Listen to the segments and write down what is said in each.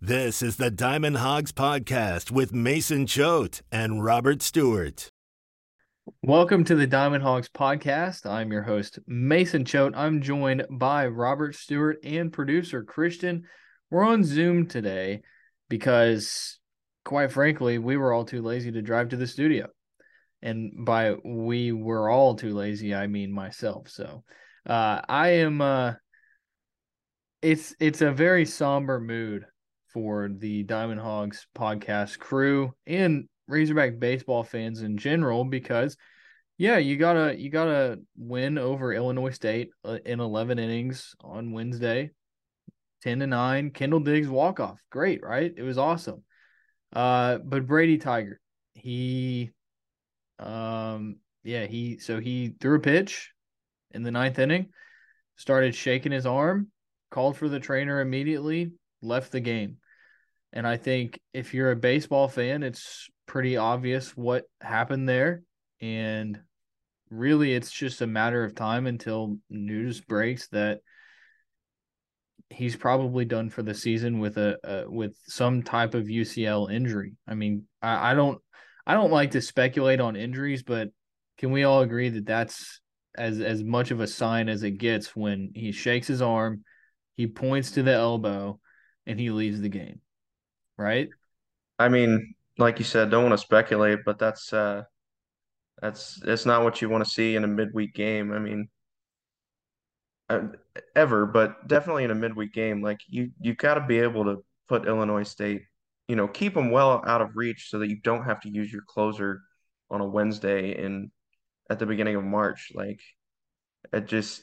This is the Diamond Hogs Podcast with Mason Choate and Robert Stewart. Welcome to the Diamond Hogs Podcast. I'm your host, Mason Choate. I'm joined by Robert Stewart and producer Christian. We're on Zoom today because, quite frankly, we were all too lazy to drive to the studio. And by we were all too lazy, I mean myself. So uh, I am. Uh, it's it's a very somber mood for the Diamond Hogs podcast crew and Razorback baseball fans in general because yeah, you gotta you gotta win over Illinois State uh, in eleven innings on Wednesday, ten to nine. Kendall Diggs walk off, great, right? It was awesome. Uh, but Brady Tygart, he, um, yeah, he so he threw a pitch in the ninth inning, started shaking his arm, called for the trainer immediately, left the game. And I think if you're a baseball fan, it's pretty obvious what happened there. And really, it's just a matter of time until news breaks that he's probably done for the season with a, a with some type of UCL injury. I mean, I, I don't I don't like to speculate on injuries, but can we all agree that that's as as much of a sign as it gets when he shakes his arm, he points to the elbow, and he leaves the game, right? I mean, like you said, don't want to speculate, but that's uh that's it's not what you want to see in a midweek game. I mean, uh, ever, but definitely in a midweek game, like you you got to be able to put Illinois State, you know, keep them well out of reach so that you don't have to use your closer on a Wednesday in at the beginning of March. Like it just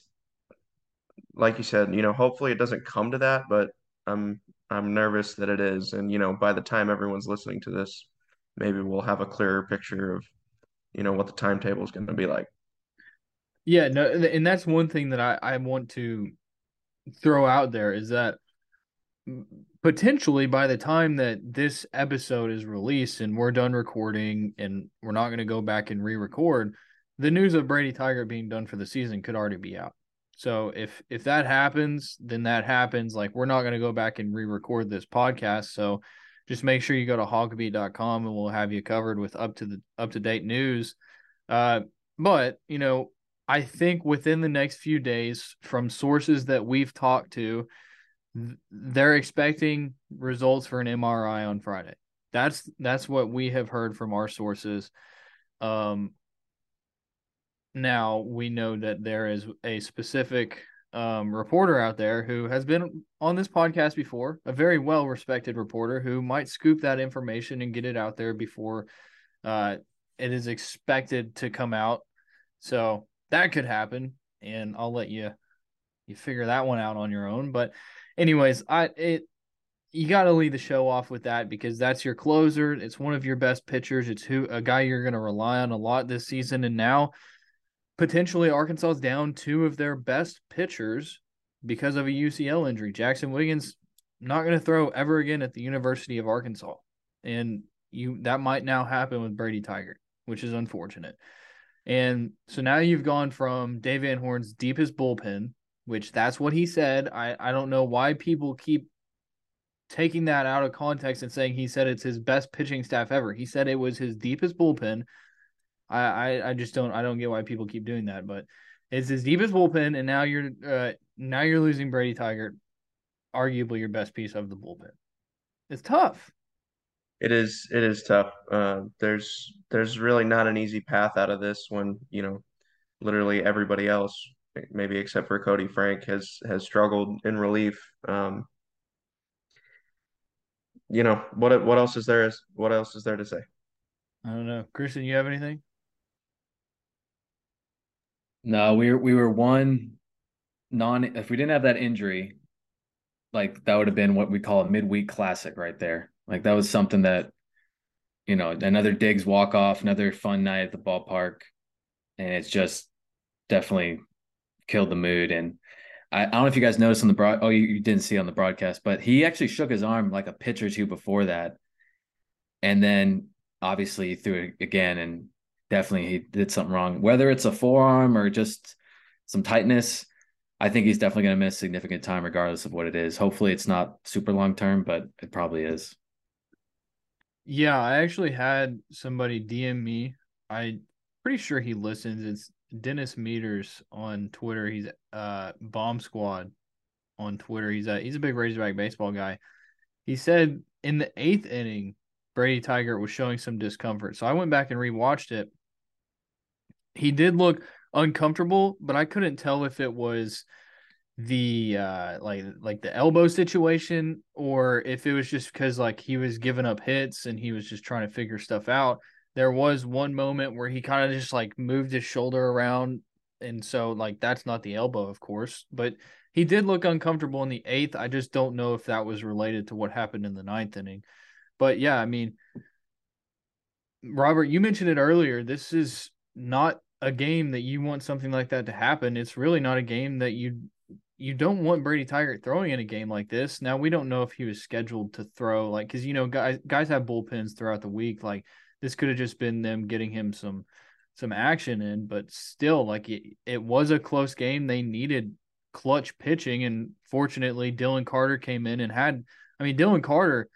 like you said, you know, hopefully it doesn't come to that, but I'm I'm nervous that it is. And, you know, by the time everyone's listening to this, maybe we'll have a clearer picture of, you know, what the timetable is going to be like. Yeah, no, and that's one thing that I, I want to throw out there is that potentially by the time that this episode is released and we're done recording and we're not going to go back and re-record, the news of Brady Tygart being done for the season could already be out. So if if that happens, then that happens. Like we're not going to go back and re-record this podcast. So just make sure you go to hogbeat.com and we'll have you covered with up to the up to date news. Uh, but you know, I think within the next few days, from sources that we've talked to, they're expecting results for an MRI on Friday. That's that's what we have heard from our sources. Um, now we know that there is a specific um, reporter out there who has been on this podcast before, a very well respected reporter who might scoop that information and get it out there before uh, it is expected to come out. So that could happen, and I'll let you you figure that one out on your own. But anyways, I it you got to lead the show off with that because that's your closer. It's one of your best pitchers. It's who a guy you're going to rely on a lot this season, and now potentially Arkansas is down two of their best pitchers because of a UCL injury. Jackson Wiggins not going to throw ever again at the University of Arkansas, and you that might now happen with Brady Tygart, which is unfortunate. And so now you've gone from Dave Van Horn's deepest bullpen, which that's what he said. I I don't know why people keep taking that out of context and saying he said it's his best pitching staff ever. He said it was his deepest bullpen I, I, I just don't I don't get why people keep doing that. But it's as deep as bullpen, and now you're uh, now you're losing Brady Tygart, arguably your best piece of the bullpen. It's tough. It is it is tough. Uh, there's there's really not an easy path out of this when you know literally everybody else, maybe except for Koty Frank, has has struggled in relief. Um, you know what what else is there is what else is there to say? I don't know, Christian. You have anything? No, we were we were one non if we didn't have that injury, like that would have been what we call a midweek classic right there. Like that was something that, you know, another Diggs walk off, another fun night at the ballpark. And it's just definitely killed the mood. And I, I don't know if you guys noticed on the broad oh, you, you didn't see on the broadcast, but he actually shook his arm like a pitch or two before that. And then obviously threw it again and definitely he did something wrong. Whether it's a forearm or just some tightness, I think he's definitely going to miss significant time, regardless of what it is. Hopefully, it's not super long term, but it probably is. Yeah, I actually had somebody DM me. I pretty sure he listens. It's Dennis Meters on Twitter. He's uh Bomb Squad on Twitter. He's a he's a big Razorback baseball guy. He said in the eighth inning, Brady Tygart was showing some discomfort. So I went back and rewatched it. He did look uncomfortable, but I couldn't tell if it was the uh like like the elbow situation or if it was just because like he was giving up hits and he was just trying to figure stuff out there was one moment where he kind of just like moved his shoulder around and so like that's not the elbow of course but he did look uncomfortable in the eighth i just don't know if that was related to what happened in the ninth inning but yeah i mean robert you mentioned it earlier this is not a game that you want something like that to happen it's really not a game that you you don't want Brady Tygart throwing in a game like this. Now we don't know if he was scheduled to throw like because you know guys guys have bullpens throughout the week. Like this could have just been them getting him some some action in, but still like it, it was a close game. They needed clutch pitching, and fortunately Dylan Carter came in and had. I mean Dylan Carter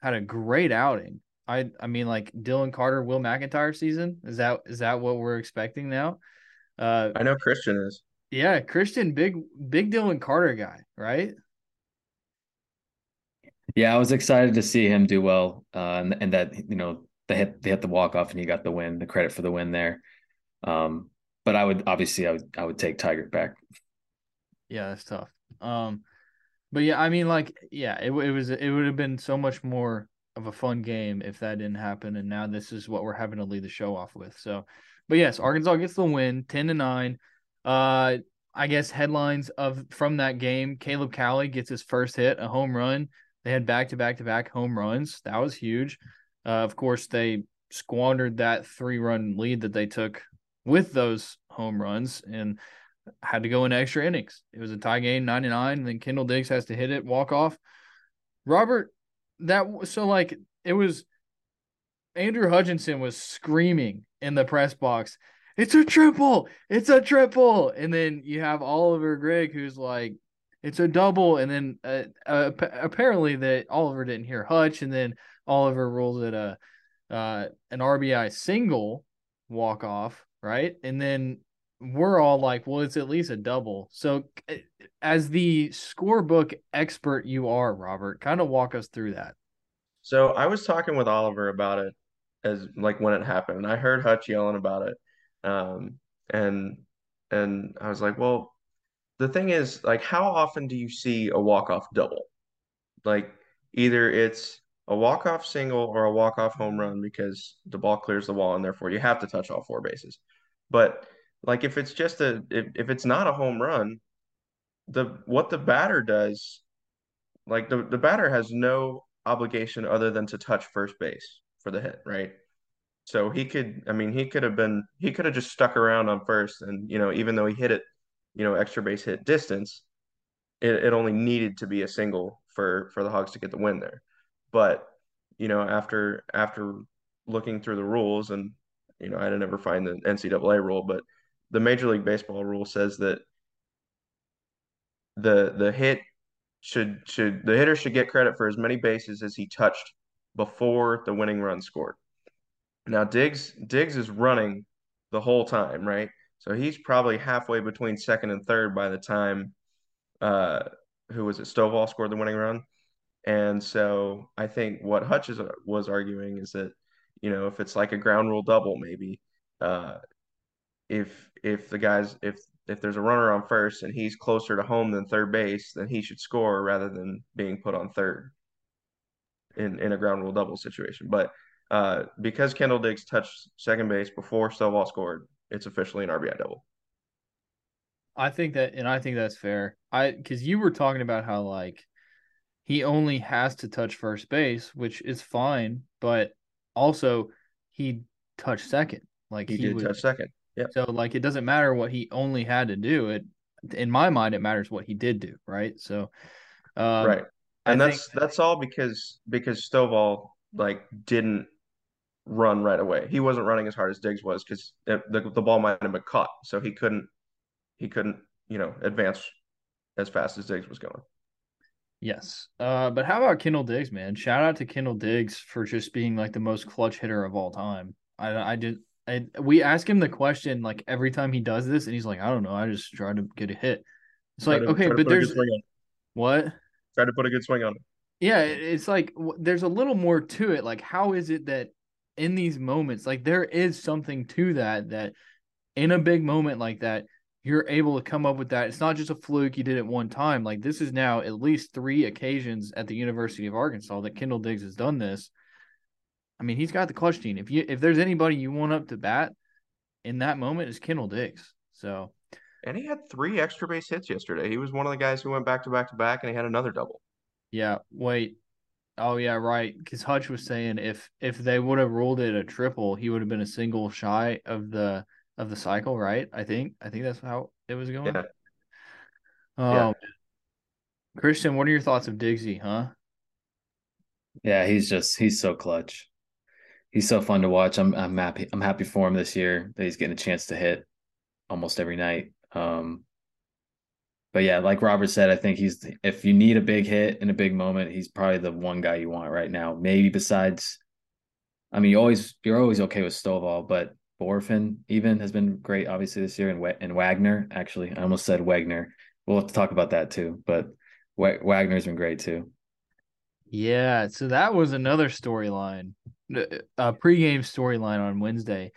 had a great outing. I I mean like Dylan Carter, Will McIntyre season is that is that what we're expecting now? Uh, I know Christian is. Yeah, Christian, big big Dylan Carter guy, right? Yeah, I was excited to see him do well, uh, and, and that you know they hit they hit the walk off and he got the win, the credit for the win there. Um, but I would obviously I would I would take Tygart back. Yeah, that's tough. Um, but yeah, I mean, like, yeah, it it was it would have been so much more of a fun game if that didn't happen, and now this is what we're having to lead the show off with. So, but yes, Arkansas gets the win, ten to nine. Uh, I guess headlines of from that game: Caleb Cali gets his first hit, a home run. They had back to back to back home runs. That was huge. Uh, of course, they squandered that three run lead that they took with those home runs and had to go in extra innings. It was a tie game, 99. Then Kendall Diggs has to hit it, walk off. Robert, that so like it was Andrew Hutchinson was screaming in the press box it's a triple, it's a triple. And then you have Oliver Gregg who's like, it's a double. And then uh, uh, apparently that Oliver didn't hear Hutch. And then Oliver rolls it a uh, an RBI single walk off, right? And then we're all like, well, it's at least a double. So, uh, as the scorebook expert you are, Robert, kind of walk us through that. So, I was talking with Oliver about it as like when it happened. and I heard Hutch yelling about it. Um, and and I was like, well, the thing is, like, how often do you see a walk-off double? Like, either it's a walk-off single or a walk-off home run because the ball clears the wall and therefore you have to touch all four bases. But like if it's just a if, if it's not a home run, the what the batter does, like the, the batter has no obligation other than to touch first base for the hit, right? So he could, I mean, he could have been, he could have just stuck around on first, and you know, even though he hit it, you know, extra base hit distance, it, it only needed to be a single for for the Hogs to get the win there. But you know, after after looking through the rules, and you know, I didn't ever find the NCAA rule, but the Major League Baseball rule says that the the hit should should the hitter should get credit for as many bases as he touched before the winning run scored. Now Diggs Diggs is running the whole time, right? So he's probably halfway between second and third by the time uh who was it Stovall scored the winning run. And so I think what Hutch is, was arguing is that you know if it's like a ground rule double maybe uh if if the guys if if there's a runner on first and he's closer to home than third base, then he should score rather than being put on third in in a ground rule double situation. But uh, because Kendall Diggs touched second base before Stovall scored, it's officially an RBI double. I think that, and I think that's fair. I because you were talking about how like he only has to touch first base, which is fine, but also he touched second. Like he, he did would, touch second. Yeah. So like it doesn't matter what he only had to do. It in my mind, it matters what he did do. Right. So. Um, right. And I that's think, that's all because because Stovall like didn't run right away. He wasn't running as hard as Diggs was because the, the ball might have been caught, so he couldn't he couldn't you know advance as fast as Diggs was going. Yes. Uh, but how about Kendall Diggs, man? Shout out to Kendall Diggs for just being like the most clutch hitter of all time. I I did I, we ask him the question like every time he does this, and he's like, I don't know, I just try to get a hit. It's like, to, okay, but there's what? Try to put a good swing on it. Yeah, it's like there's a little more to it. Like, how is it that in these moments, like there is something to that that in a big moment like that, you're able to come up with that. It's not just a fluke you did it one time. Like this is now at least three occasions at the University of Arkansas that Kendall Diggs has done this. I mean, he's got the clutch gene. If you if there's anybody you want up to bat in that moment, is Kendall Diggs. So and he had three extra base hits yesterday. He was one of the guys who went back to back to back and he had another double. Yeah, wait. Oh yeah, right. Because Hutch was saying if if they would have ruled it a triple, he would have been a single shy of the of the cycle, right? I think I think that's how it was going. Yeah. Oh, yeah. Christian, what are your thoughts of Digsy, huh? Yeah, he's just he's so clutch. He's so fun to watch. I'm I'm happy I'm happy for him this year that he's getting a chance to hit almost every night. Um but yeah, like Robert said, I think he's if you need a big hit in a big moment, he's probably the one guy you want right now. Maybe besides I mean, you always you're always okay with Stovall, but Bohrofen even has been great, obviously this year, and and Wagner. Actually, I almost said Wagner. We'll have to talk about that too, but Wagner's been great too. Yeah, so that was another storyline, a pregame storyline on Wednesday.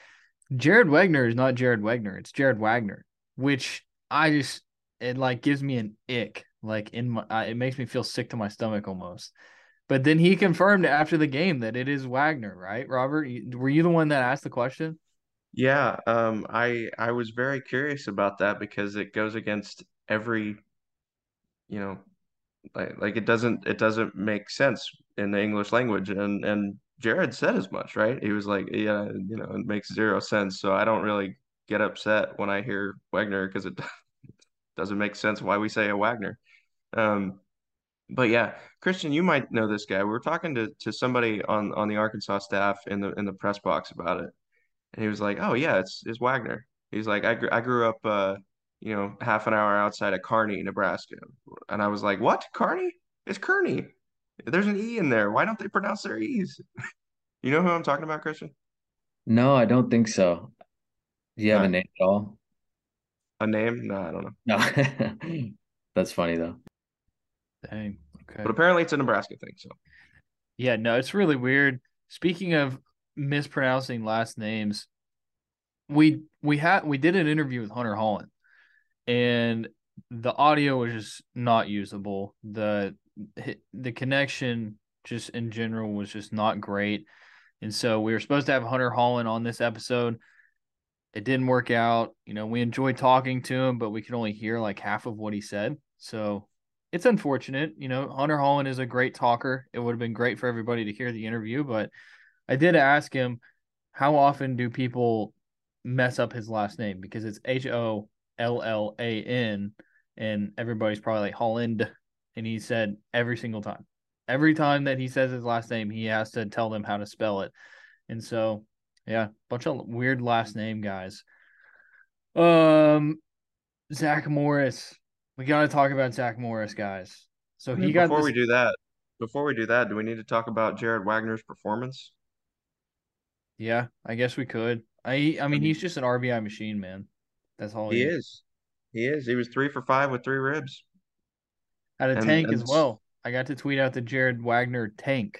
Jared Wagner is not Jared Wagner; it's Jared Wagner, which I just it like gives me an ick, like in my, uh, it makes me feel sick to my stomach almost. But then he confirmed after the game that it is Wagner, right? Robert, were you the one that asked the question? Yeah, um, I I was very curious about that because it goes against every, you know, like like it doesn't it doesn't make sense in the English language, and and Jared said as much, right? He was like, yeah, you know, it makes zero sense. So I don't really get upset when I hear Wagner because it doesn't make sense why we say a Wagner. Um, but yeah, Christian, you might know this guy. We were talking to to somebody on on the Arkansas staff in the in the press box about it, and he was like, "Oh yeah, it's it's Wagner." He's like, "I grew I grew up, uh, you know, half an hour outside of Kearney, Nebraska," and I was like, "What? Kearney? It's Kearney. There's an e in there. Why don't they pronounce their e's?" you know who I'm talking about, Christian? No, I don't think so. Do you have a name at all? A name? No, I don't know. No, that's funny though. Dang. Okay. But apparently, it's a Nebraska thing. So. Yeah, no, it's really weird. Speaking of mispronouncing last names, we we had we did an interview with Hunter Holland and the audio was just not usable. the The connection, just in general, was just not great. And so we were supposed to have Hunter Holland on this episode. It didn't work out. You know, we enjoyed talking to him, but we could only hear like half of what he said. So it's unfortunate. You know, Hunter Holland is a great talker. It would have been great for everybody to hear the interview, but I did ask him how often do people mess up his last name because it's H O L L A N and everybody's probably like Holland and he said every single time. Every time that he says his last name, he has to tell them how to spell it. And so, yeah, bunch of weird last name guys. Um Zach Morris. We got to talk about Zach Morris, guys. So he got before this... we do that. Before we do that, do we need to talk about Jared Wagner's performance? Yeah, I guess we could. I I mean, he's just an RBI machine, man. That's all he, he is. is. He is. He was three for five with three ribs. Had a and, tank and... as well. I got to tweet out the Jared Wagner tank.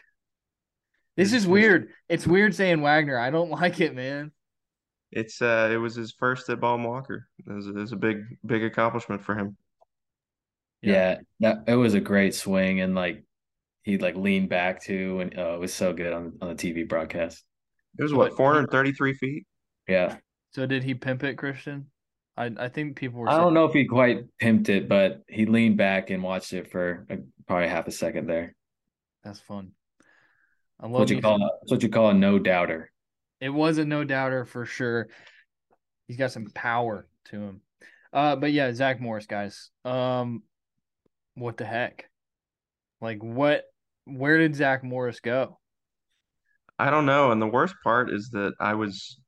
This is weird. It's weird saying Wagner. I don't like it, man. It's uh, it was his first at Baum Walker. It was, it was a big, big accomplishment for him. Yeah. yeah, that it was a great swing, and like he like leaned back too, and uh, it was so good on on the TV broadcast. It was what, 433 feet? Yeah. So did he pimp it, Christian? I I think people were. I don't know if he quite pimped it, but he leaned back and watched it for probably half a second there. That's fun. I love what you call that's what you call a no doubter. It was a no doubter for sure. He's got some power to him. Uh, but yeah, Zach Morris, guys. Um, what the heck? Like, what? Where did Zach Morris go? I don't know. And the worst part is that I was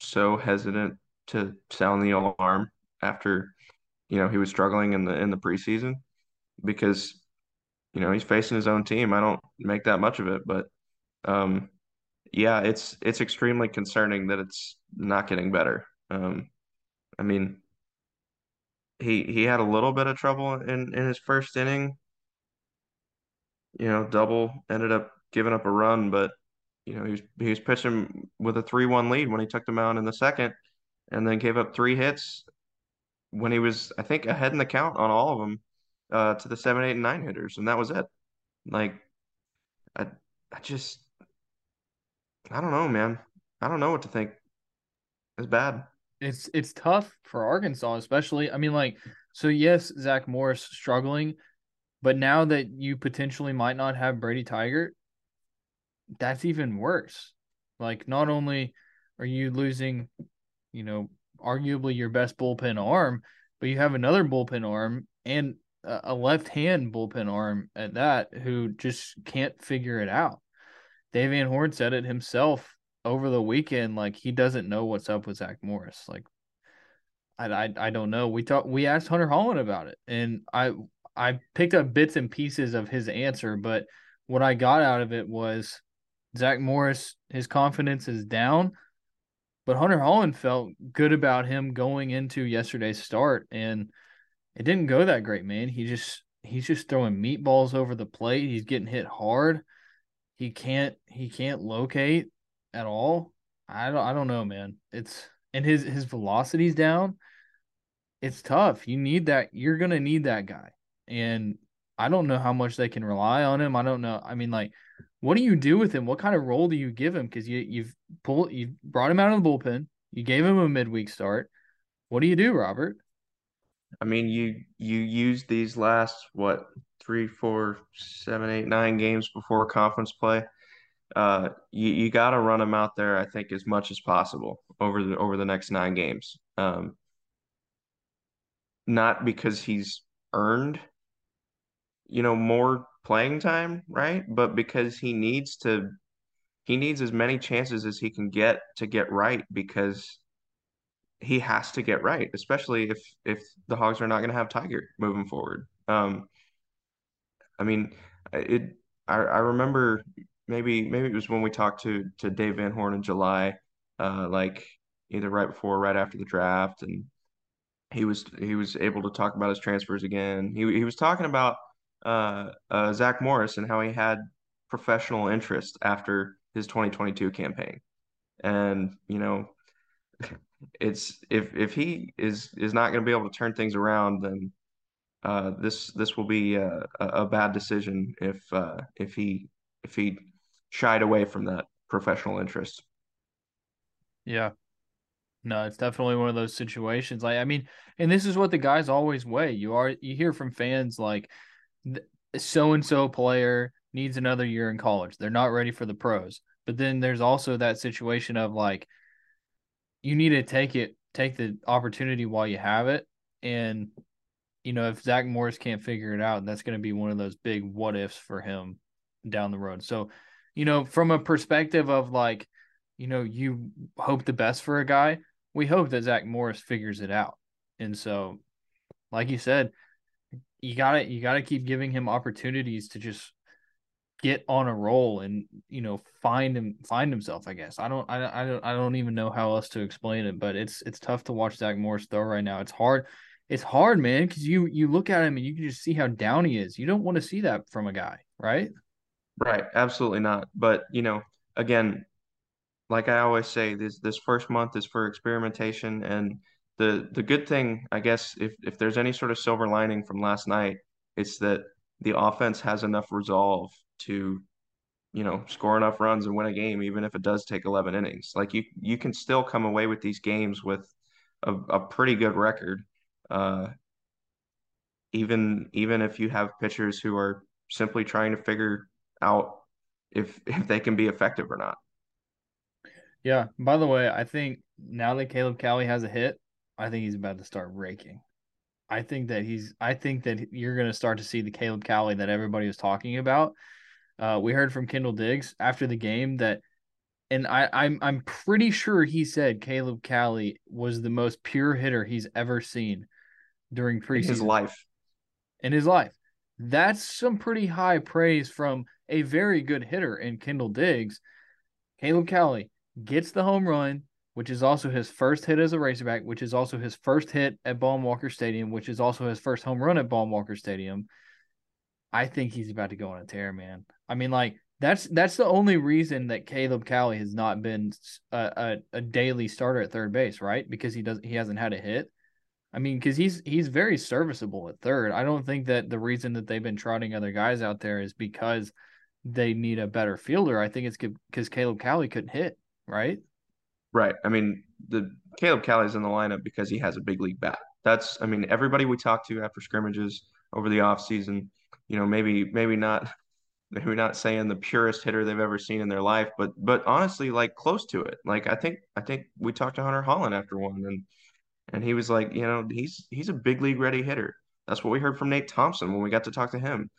so hesitant to sound the alarm after you know, he was struggling in the in the preseason because you know, he's facing his own team. I don't make that much of it, but um, yeah, it's it's extremely concerning that it's not getting better. Um, I mean, he he had a little bit of trouble in in his first inning. You know, double ended up giving up a run, but you know, he was he was pitching with a 3-1 lead when he took the mound in the second and then gave up three hits when he was I think ahead in the count on all of them uh, to the 7, 8 and 9 hitters and that was it. Like I I just I don't know, man. I don't know what to think. It's bad. It's it's tough for Arkansas, especially. I mean, like, so yes, Zach Morris struggling, but now that you potentially might not have Brady Tygart, that's even worse. Like, not only are you losing, you know, arguably your best bullpen arm, but you have another bullpen arm and a left hand bullpen arm at that who just can't figure it out. Dave Van Horn said it himself over the weekend. Like he doesn't know what's up with Zach Morris. Like I, I, I don't know. We talked. We asked Hunter Holland about it, and I I picked up bits and pieces of his answer, but what I got out of it was Zach Morris. His confidence is down, but Hunter Holland felt good about him going into yesterday's start, and it didn't go that great, man. He just he's just throwing meatballs over the plate. He's getting hit hard he can't he can't locate at all. I don't I don't know, man. It's and his his velocity's down. It's tough. You need that. You're gonna need that guy. And I don't know how much they can rely on him. I don't know. I mean, like, what do you do with him? What kind of role do you give him? Because you you've pulled you brought him out of the bullpen. You gave him a midweek start. What do you do, Robert? I mean, you you use these last what three, four, seven, eight, nine games before conference play. Uh, you you got to run him out there. I think as much as possible over the over the next nine games. Um, not because he's earned, you know, more playing time, right? But because he needs to, he needs as many chances as he can get to get right because he has to get right, especially if if the Hogs are not going to have Tygart moving forward. Um, I mean, it. I, I remember maybe maybe it was when we talked to to Dave Van Horn in July, uh, like either right before or right after the draft, and he was he was able to talk about his transfers again. He he was talking about uh, uh, Zach Morris and how he had professional interest after his 2022 campaign, and you know, it's if if he is is not going to be able to turn things around, then uh, this this will be a, a bad decision if uh, if he if he shied away from that professional interest. Yeah. No, it's definitely one of those situations. Like, I mean, and this is what the guys always weigh. You are you hear from fans like, so and so player needs another year in college. They're not ready for the pros. But then there's also that situation of like, you need to take it, take the opportunity while you have it, and you know, if Zach Morris can't figure it out, that's going to be one of those big what ifs for him down the road. So, you know, from a perspective of like, you know, you hope the best for a guy, we hope that Zach Morris figures it out. And so, like you said, you gotta you gotta keep giving him opportunities to just get on a roll and you know find him find himself. I guess I don't I, I don't I don't even know how else to explain it, but it's it's tough to watch Zach Morris throw right now. It's hard it's hard, man, because you you look at him and you can just see how down he is. You don't want to see that from a guy, right? Right, absolutely not. But you know, again, like I always say, this this first month is for experimentation, and the the good thing, I guess, if if there's any sort of silver lining from last night, it's that the offense has enough resolve to, you know, score enough runs and win a game, even if it does take 11 innings. Like you you can still come away with these games with a, a pretty good record uh, even even if you have pitchers who are simply trying to figure out if if they can be effective or not. Yeah. By the way, I think now that Caleb Cali has a hit, I think he's about to start raking. I think that he's. I think that you're going to start to see the Caleb Cali that everybody was talking about. Uh, we heard from Kendall Diggs after the game that, and I, I'm I'm pretty sure he said Caleb Cali was the most pure hitter he's ever seen during preseason. His life. In his life. That's some pretty high praise from a very good hitter in Kendall Diggs. Caleb Cali gets the home run, which is also his first hit as a Razorback, which is also his first hit at Baum-Walker Stadium, which is also his first home run at Baum-Walker Stadium. I think he's about to go on a tear, man. I mean, like that's that's the only reason that Caleb Cali has not been a, a, a daily starter at third base, right? Because he doesn't he hasn't had a hit. I mean, because he's he's very serviceable at third. I don't think that the reason that they've been trotting other guys out there is because they need a better fielder. I think it's because Caleb Cali couldn't hit, right? Right. I mean, the Caleb Cali's in the lineup because he has a big league bat. That's I mean, everybody we talked to after scrimmages over the offseason, you know, maybe maybe not maybe not saying the purest hitter they've ever seen in their life, but but honestly, like close to it. Like I think I think we talked to Hunter Holland after one and and he was like, you know, he's he's a big league ready hitter. That's what we heard from Nate Thompson when we got to talk to him.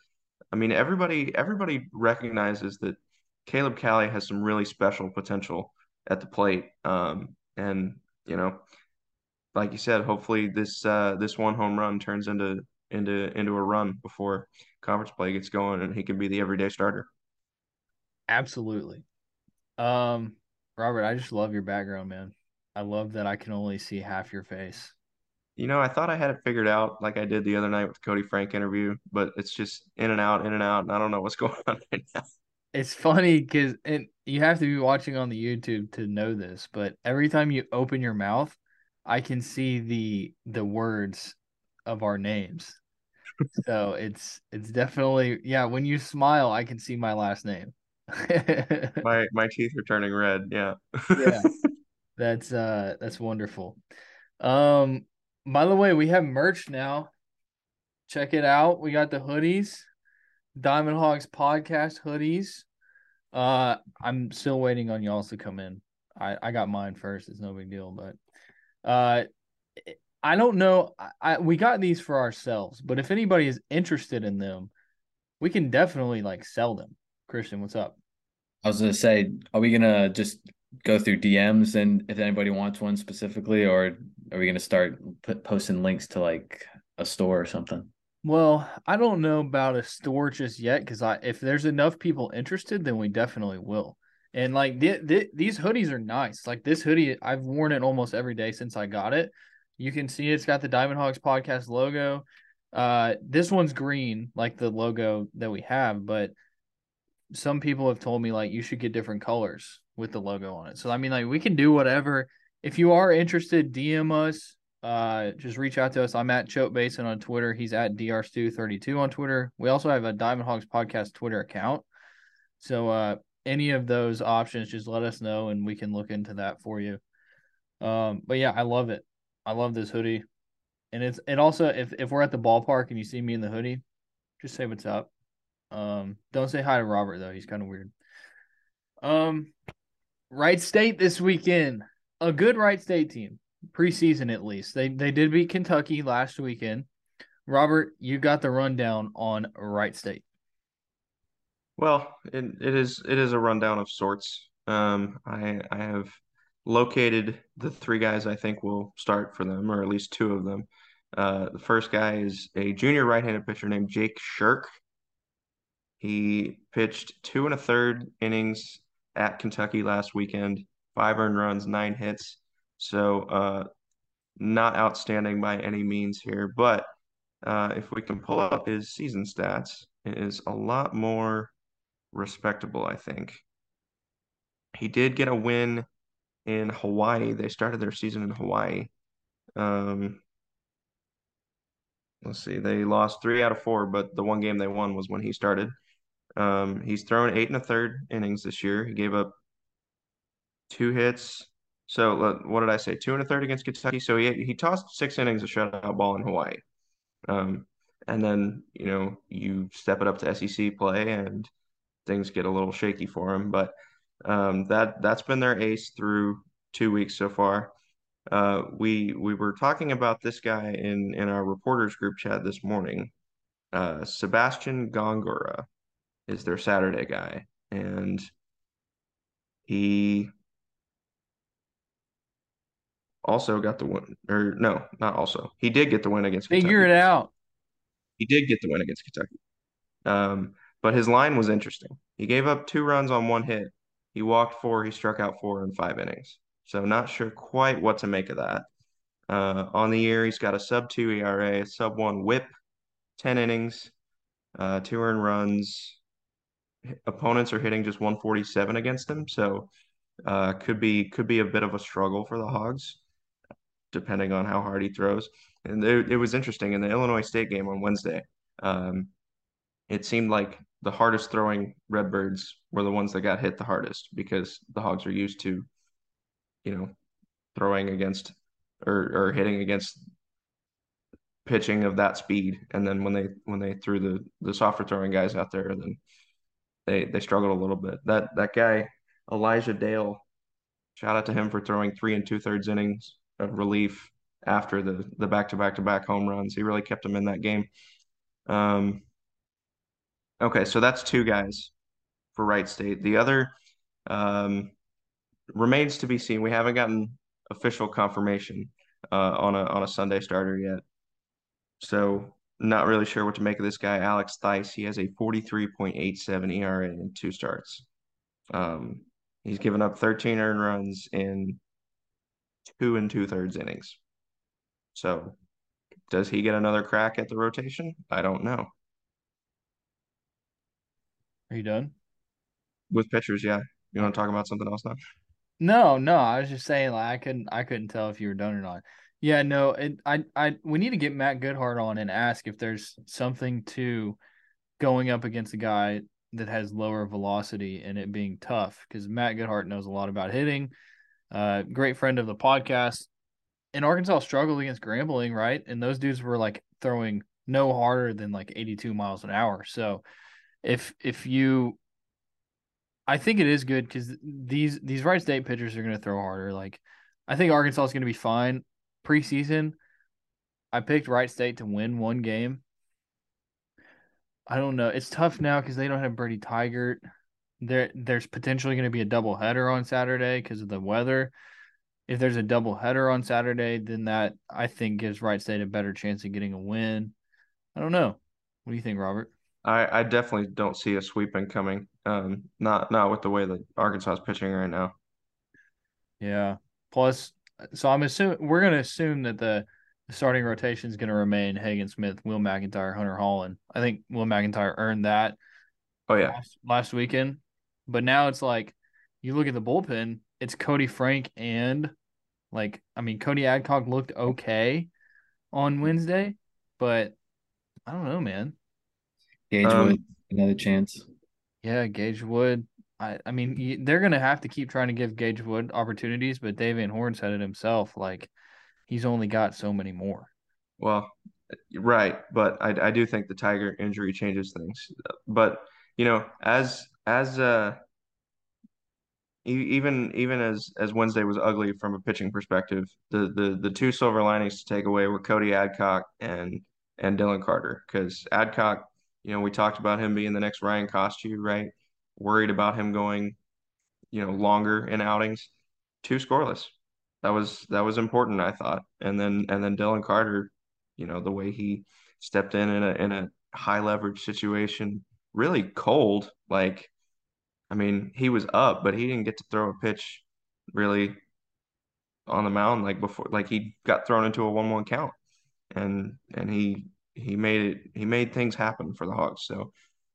I mean, everybody everybody recognizes that Caleb Cali has some really special potential at the plate. Um, and you know, like you said, hopefully this uh, this one home run turns into into into a run before conference play gets going, and he can be the everyday starter. Absolutely. Um, Robert, I just love your background, man. I love that I can only see half your face. You know, I thought I had it figured out like I did the other night with the Koty Frank interview, but it's just in and out, in and out, and I don't know what's going on right now. It's funny because and you have to be watching on the YouTube to know this, but every time you open your mouth, I can see the the words of our names. so it's it's definitely yeah, when you smile, I can see my last name. my my teeth are turning red, yeah. yeah. That's uh that's wonderful. Um by the way, we have merch now. Check it out. We got the hoodies, Diamond Hogs podcast hoodies. Uh I'm still waiting on y'all to come in. I I got mine first. It's no big deal, but uh I don't know. I, I we got these for ourselves, but if anybody is interested in them, we can definitely like sell them. Christian, what's up? I was gonna say, are we gonna just go through DMs and if anybody wants one specifically, or are we to start put, posting links to like a store or something? Well, I don't know about a store just yet because I if there's enough people interested, then we definitely will. And like th- th- these hoodies are nice. Like this hoodie, I've worn it almost every day since I got it. You can see it's got the Diamond Hogs podcast logo. Uh, this one's green, like the logo that we have, but some people have told me like you should get different colors with the logo on it. So I mean, like we can do whatever. If you are interested, DM us. Uh, just reach out to us. I'm at Choate Basin on Twitter. He's at drstu32 on Twitter. We also have a Diamond Hogs podcast Twitter account. So uh, any of those options, just let us know and we can look into that for you. Um, but yeah, I love it. I love this hoodie. And it's and also if if we're at the ballpark and you see me in the hoodie, just say what's up. Um, don't say hi to Robert though; he's kind of weird. Um, Wright State this weekend, a good Wright State team, preseason at least. They they did beat Kentucky last weekend. Robert, you got the rundown on Wright State. Well, it, it is it is a rundown of sorts. Um, I I have located the three guys I think will start for them, or at least two of them. Uh, the first guy is a junior right-handed pitcher named Jake Shirk. He pitched two and a third innings at Kentucky last weekend, five earned runs, nine hits. So uh, not outstanding by any means here. But uh, if we can pull up his season stats, it is a lot more respectable, I think. He did get a win in Hawaii. They started their season in Hawaii. Um, let's see, they lost three out of four, but the one game they won was when he started. Um, he's thrown eight and a third innings this year. He gave up two hits. So uh, what did I say? Two and a third against Kentucky. So he he tossed six innings of shutout ball in Hawaii. Um, and then you know you step it up to SEC play and things get a little shaky for him. But um, that that's been their ace through two weeks so far. Uh, we we were talking about this guy in in our reporters group chat this morning. Uh, Sebastian Gongora is their Saturday guy, and he also got the win, or no, not also. He did get the win against Figure Kentucky. it out. He did get the win against Kentucky. Um, but his line was interesting. He gave up two runs on one hit. He walked four. He struck out four in five innings. So not sure quite what to make of that. Uh, on the year, he's got a sub two ERA, sub one WHIP, ten innings, uh, two earned runs. Opponents are hitting just 147 against him, so uh, could be could be a bit of a struggle for the Hogs, depending on how hard he throws. And it, it was interesting in the Illinois State game on Wednesday. Um, it seemed like the hardest throwing Redbirds were the ones that got hit the hardest because the Hogs are used to, you know, throwing against or or hitting against pitching of that speed. And then when they when they threw the the softer throwing guys out there, then they they struggled a little bit. That that guy Elijah Dale, shout out to him for throwing three and two thirds innings of relief after the the back to back to back home runs. He really kept them in that game. Um, okay, so that's two guys for Wright State. The other um, remains to be seen. We haven't gotten official confirmation uh, on a on a Sunday starter yet, so not really sure what to make of this guy, Alex Thaiss. He has a 43.87 ERA in two starts. Um, he's given up 13 earned runs in two and two thirds innings. So, does he get another crack at the rotation? I don't know. Are you done? With pitchers, yeah. You want to talk about something else now? No, no. I was just saying, like I couldn't, I couldn't tell if you were done or not. Yeah, no. It, I, I, we need to get Matt Goodheart on and ask if there's something to going up against a guy that has lower velocity and it being tough because Matt Goodheart knows a lot about hitting. Great friend of the podcast. And Arkansas struggled against Grambling, right? And those dudes were like throwing no harder than like 82 miles an hour. So if if you I think it is good because these these Wright State pitchers are going to throw harder. Like, I think Arkansas is going to be fine preseason. I picked Wright State to win one game. I don't know. It's tough now because they don't have Brady Tygart. There, there's potentially going to be a double header on Saturday because of the weather. If there's a double header on Saturday, then that I think gives Wright State a better chance of getting a win. I don't know. What do you think, Robert? I, I definitely don't see a sweeping coming. Um, not not with the way that Arkansas is pitching right now. Yeah. Plus, so I'm assuming we're going to assume that the, starting rotation is going to remain Hagen Smith, Will McIntyre, Hunter Holland. I think Will McIntyre earned that. Oh yeah, last, last weekend, but now it's like you look at the bullpen. It's Koty Frank and like I mean Cody Adcock looked okay on Wednesday, but I don't know, man. Gage um, Wood, another chance. Yeah, Gage Wood. I, I mean, they're going to have to keep trying to give Gage Wood opportunities, but Dave Van Horn said it himself. Like, he's only got so many more. Well, right, but I, I do think the Tygart injury changes things. But you know, as as uh, even even as as Wednesday was ugly from a pitching perspective, the the the two silver linings to take away were Cody Adcock and and Dylan Carter because Adcock you know, we talked about him being the next Ryan Costeiu, right? Worried about him going, you know, longer in outings. Two scoreless. That was that was important, I thought. And then and then Dylan Carter, you know, the way he stepped in in a in a high leverage situation, really cold. Like, I mean, he was up, but he didn't get to throw a pitch really on the mound like before. Like he got thrown into a one-one count, and and he he made it he made things happen for the Hawks. So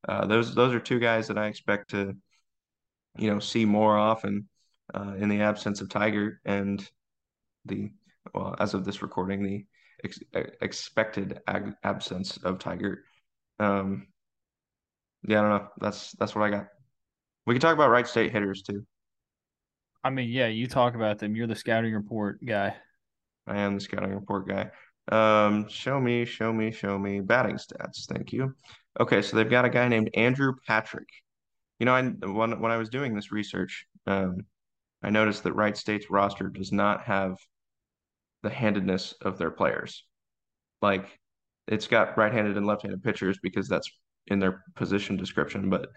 uh, those those are two guys that I expect to you know see more often uh, in the absence of Tygart and the well as of this recording the ex- expected ag- absence of Tygart. Um, yeah, I don't know. That's that's what I got. We can talk about Wright State hitters too. I mean, yeah, you talk about them. You're the scouting report guy. I am the scouting report guy. Um, show me, show me, show me batting stats. Thank you. Okay, so they've got a guy named Andrew Patrick. You know, I when when I was doing this research, um, I noticed that Wright State's roster does not have the handedness of their players. Like, it's got right-handed and left-handed pitchers because that's in their position description, but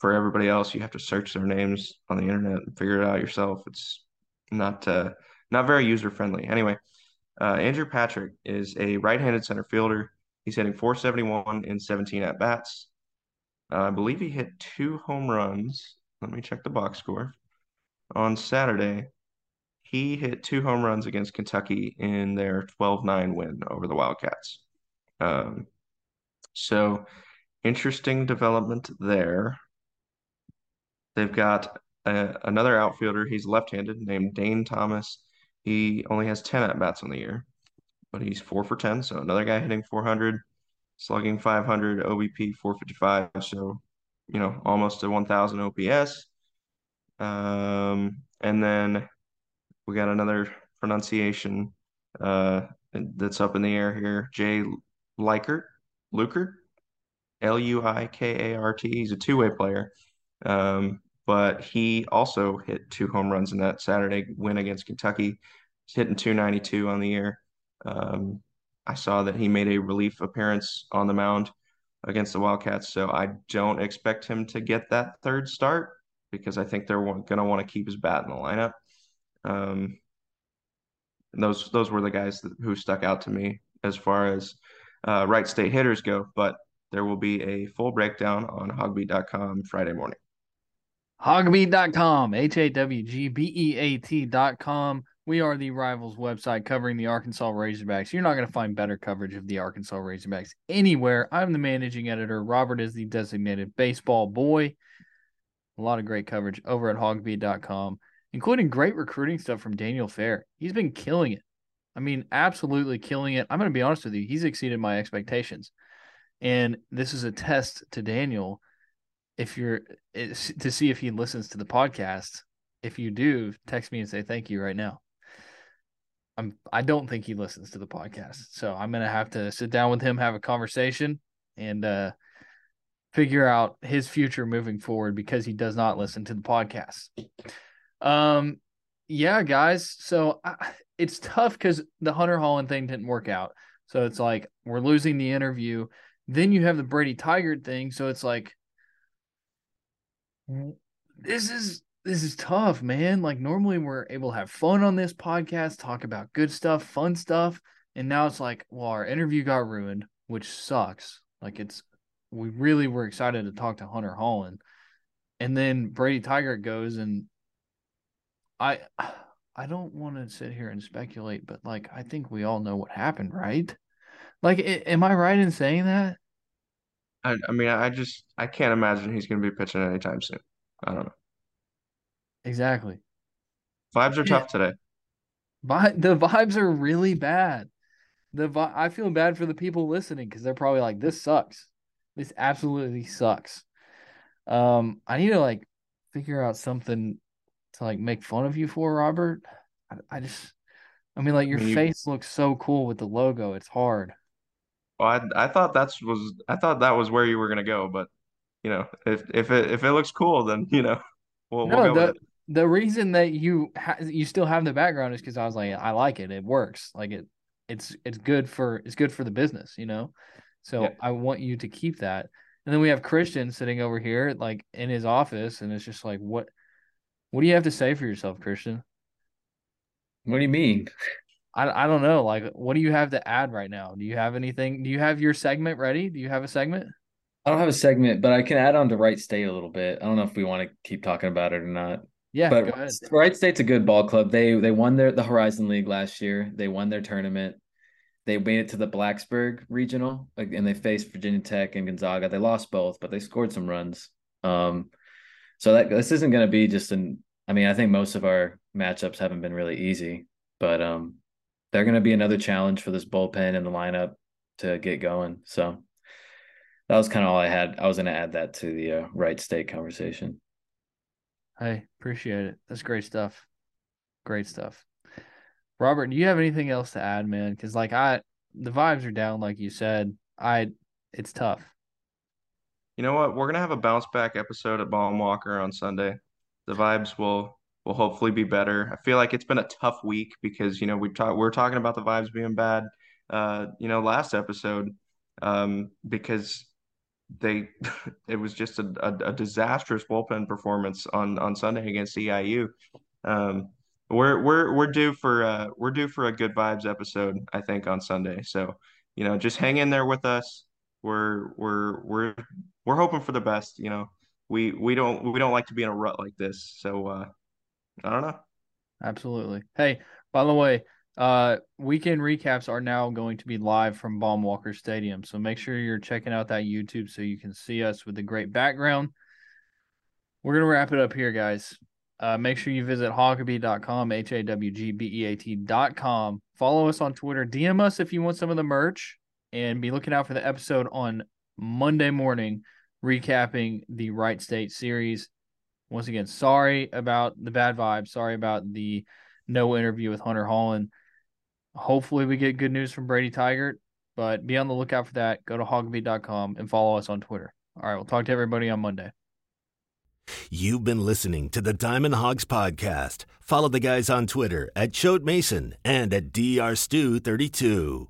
for everybody else, you have to search their names on the internet and figure it out yourself. It's not uh, not very user friendly. Anyway, uh, Andrew Patrick is a right-handed center fielder. He's hitting 471 in 17 at bats. Uh, I believe he hit two home runs. Let me check the box score. On Saturday, he hit two home runs against Kentucky in their 12-9 win over the Wildcats. Um, so interesting development there. They've got a, another outfielder. He's left-handed named Dane Thomas. He only has 10 at bats on the year, but he's four for 10. So another guy hitting 400, slugging 500, OBP 455. So, you know, almost a 1000 OPS. Um, and then we got another pronunciation uh, that's up in the air here. Jay Luikart, Luikart, L U I K A R T. He's a two way player. Um, but he also hit two home runs in that Saturday win against Kentucky. He's hitting 292 on the year. Um, I saw that he made a relief appearance on the mound against the Wildcats, so I don't expect him to get that third start because I think they're going to want to keep his bat in the lineup. Um, those those were the guys that, who stuck out to me as far as uh, Wright State hitters go, but there will be a full breakdown on hawgbeat.com Friday morning. Hawgbeat.com, H A W G B E A T.com. We are the Rivals website covering the Arkansas Razorbacks. You're not going to find better coverage of the Arkansas Razorbacks anywhere. I'm the managing editor. Robert is the designated baseball boy. A lot of great coverage over at hawgbeat.com, including great recruiting stuff from Daniel Fair. He's been killing it. I mean, absolutely killing it. I'm going to be honest with you. He's exceeded my expectations. And this is a test to Daniel if you're to see if he listens to the podcast. If you do, text me and say thank you right now. I'm I don't think he listens to the podcast. So I'm gonna have to sit down with him, have a conversation, and uh figure out his future moving forward because he does not listen to the podcast. Um yeah, guys. So I, it's tough because the Hunter Hollan thing didn't work out. So it's like we're losing the interview. Then you have the Brady Tygart thing. So it's like Mm-hmm. this is this is tough, man. Like normally we're able to have fun on this podcast, talk about good stuff, fun stuff, and now it's like, well, our interview got ruined, which sucks. Like it's we really were excited to talk to Hunter Hollan. And then Brady Tygart goes and I I don't want to sit here and speculate, but like I think we all know what happened, right? Like am I right in saying that? I, I mean, I just I can't imagine he's going to be pitching anytime soon. I don't know. Exactly. Vibes are yeah. tough today. But the vibes are really bad. The vi- I feel bad for the people listening because they're probably like, "This sucks. This absolutely sucks." Um, I need to like figure out something to like make fun of you for, Robert. I, I just, I mean, like your I mean, face you... looks so cool with the logo. It's hard. Well, I I thought that's was I thought that was where you were gonna go, but you know, if if it if it looks cool, then you know, we'll, no, we'll the the reason that you ha- you still have the background is because I was like, I like it, it works, like it, it's it's good for it's good for the business, you know. So yeah. I want you to keep that. And then we have Christian sitting over here, like in his office, and it's just like, what, what do you have to say for yourself, Christian? What do you mean? I, I don't know. Like, what do you have to add right now? Do you have anything? Do you have your segment ready? Do you have a segment? I don't have a segment, but I can add on to Wright State a little bit. I don't know if we want to keep talking about it or not. Yeah, but Wright State's a good ball club. They they won their the Horizon League last year. They won their tournament. They made it to the Blacksburg regional, and they faced Virginia Tech and Gonzaga. They lost both, but they scored some runs. Um, so that this isn't going to be just an. I mean, I think most of our matchups haven't been really easy, but um, they're going to be another challenge for this bullpen and the lineup to get going. So that was kind of all I had. I was going to add that to the uh, Wright State conversation. Hey, appreciate it. That's great stuff. Great stuff. Robert, do you have anything else to add, man? Because like I, the vibes are down, like you said. I, it's tough. You know what? We're gonna have a bounce back episode at Baum-Walker on Sunday. The vibes will will hopefully be better. I feel like it's been a tough week because you know we talk we're talking about the vibes being bad. Uh, you know, last episode um, because they it was just a, a, a, disastrous bullpen performance on on Sunday against EIU. Um, we're we're we're due for uh we're due for a good vibes episode, I think, on Sunday. So, you know, just hang in there with us. We're we're we're we're hoping for the best, you know. We we don't we don't like to be in a rut like this. So uh I don't know. Absolutely. Hey, by the way, uh weekend recaps are now going to be live from Baum-Walker Stadium. So make sure you're checking out that YouTube so you can see us with the great background. We're gonna wrap it up here, guys. Uh, make sure you visit hawgbeat.com, H A W G B E A T.com. Follow us on Twitter. DM us if you want some of the merch and be looking out for the episode on Monday morning recapping the Wright State series. Once again, sorry about the bad vibes. Sorry about the no interview with Hunter Hollan. Hopefully, we get good news from Brady Tygart, but be on the lookout for that. Go to hawgbeat.com and follow us on Twitter. All right, we'll talk to everybody on Monday. You've been listening to the Diamond Hogs podcast. Follow the guys on Twitter at Choate Mason and at drstew32.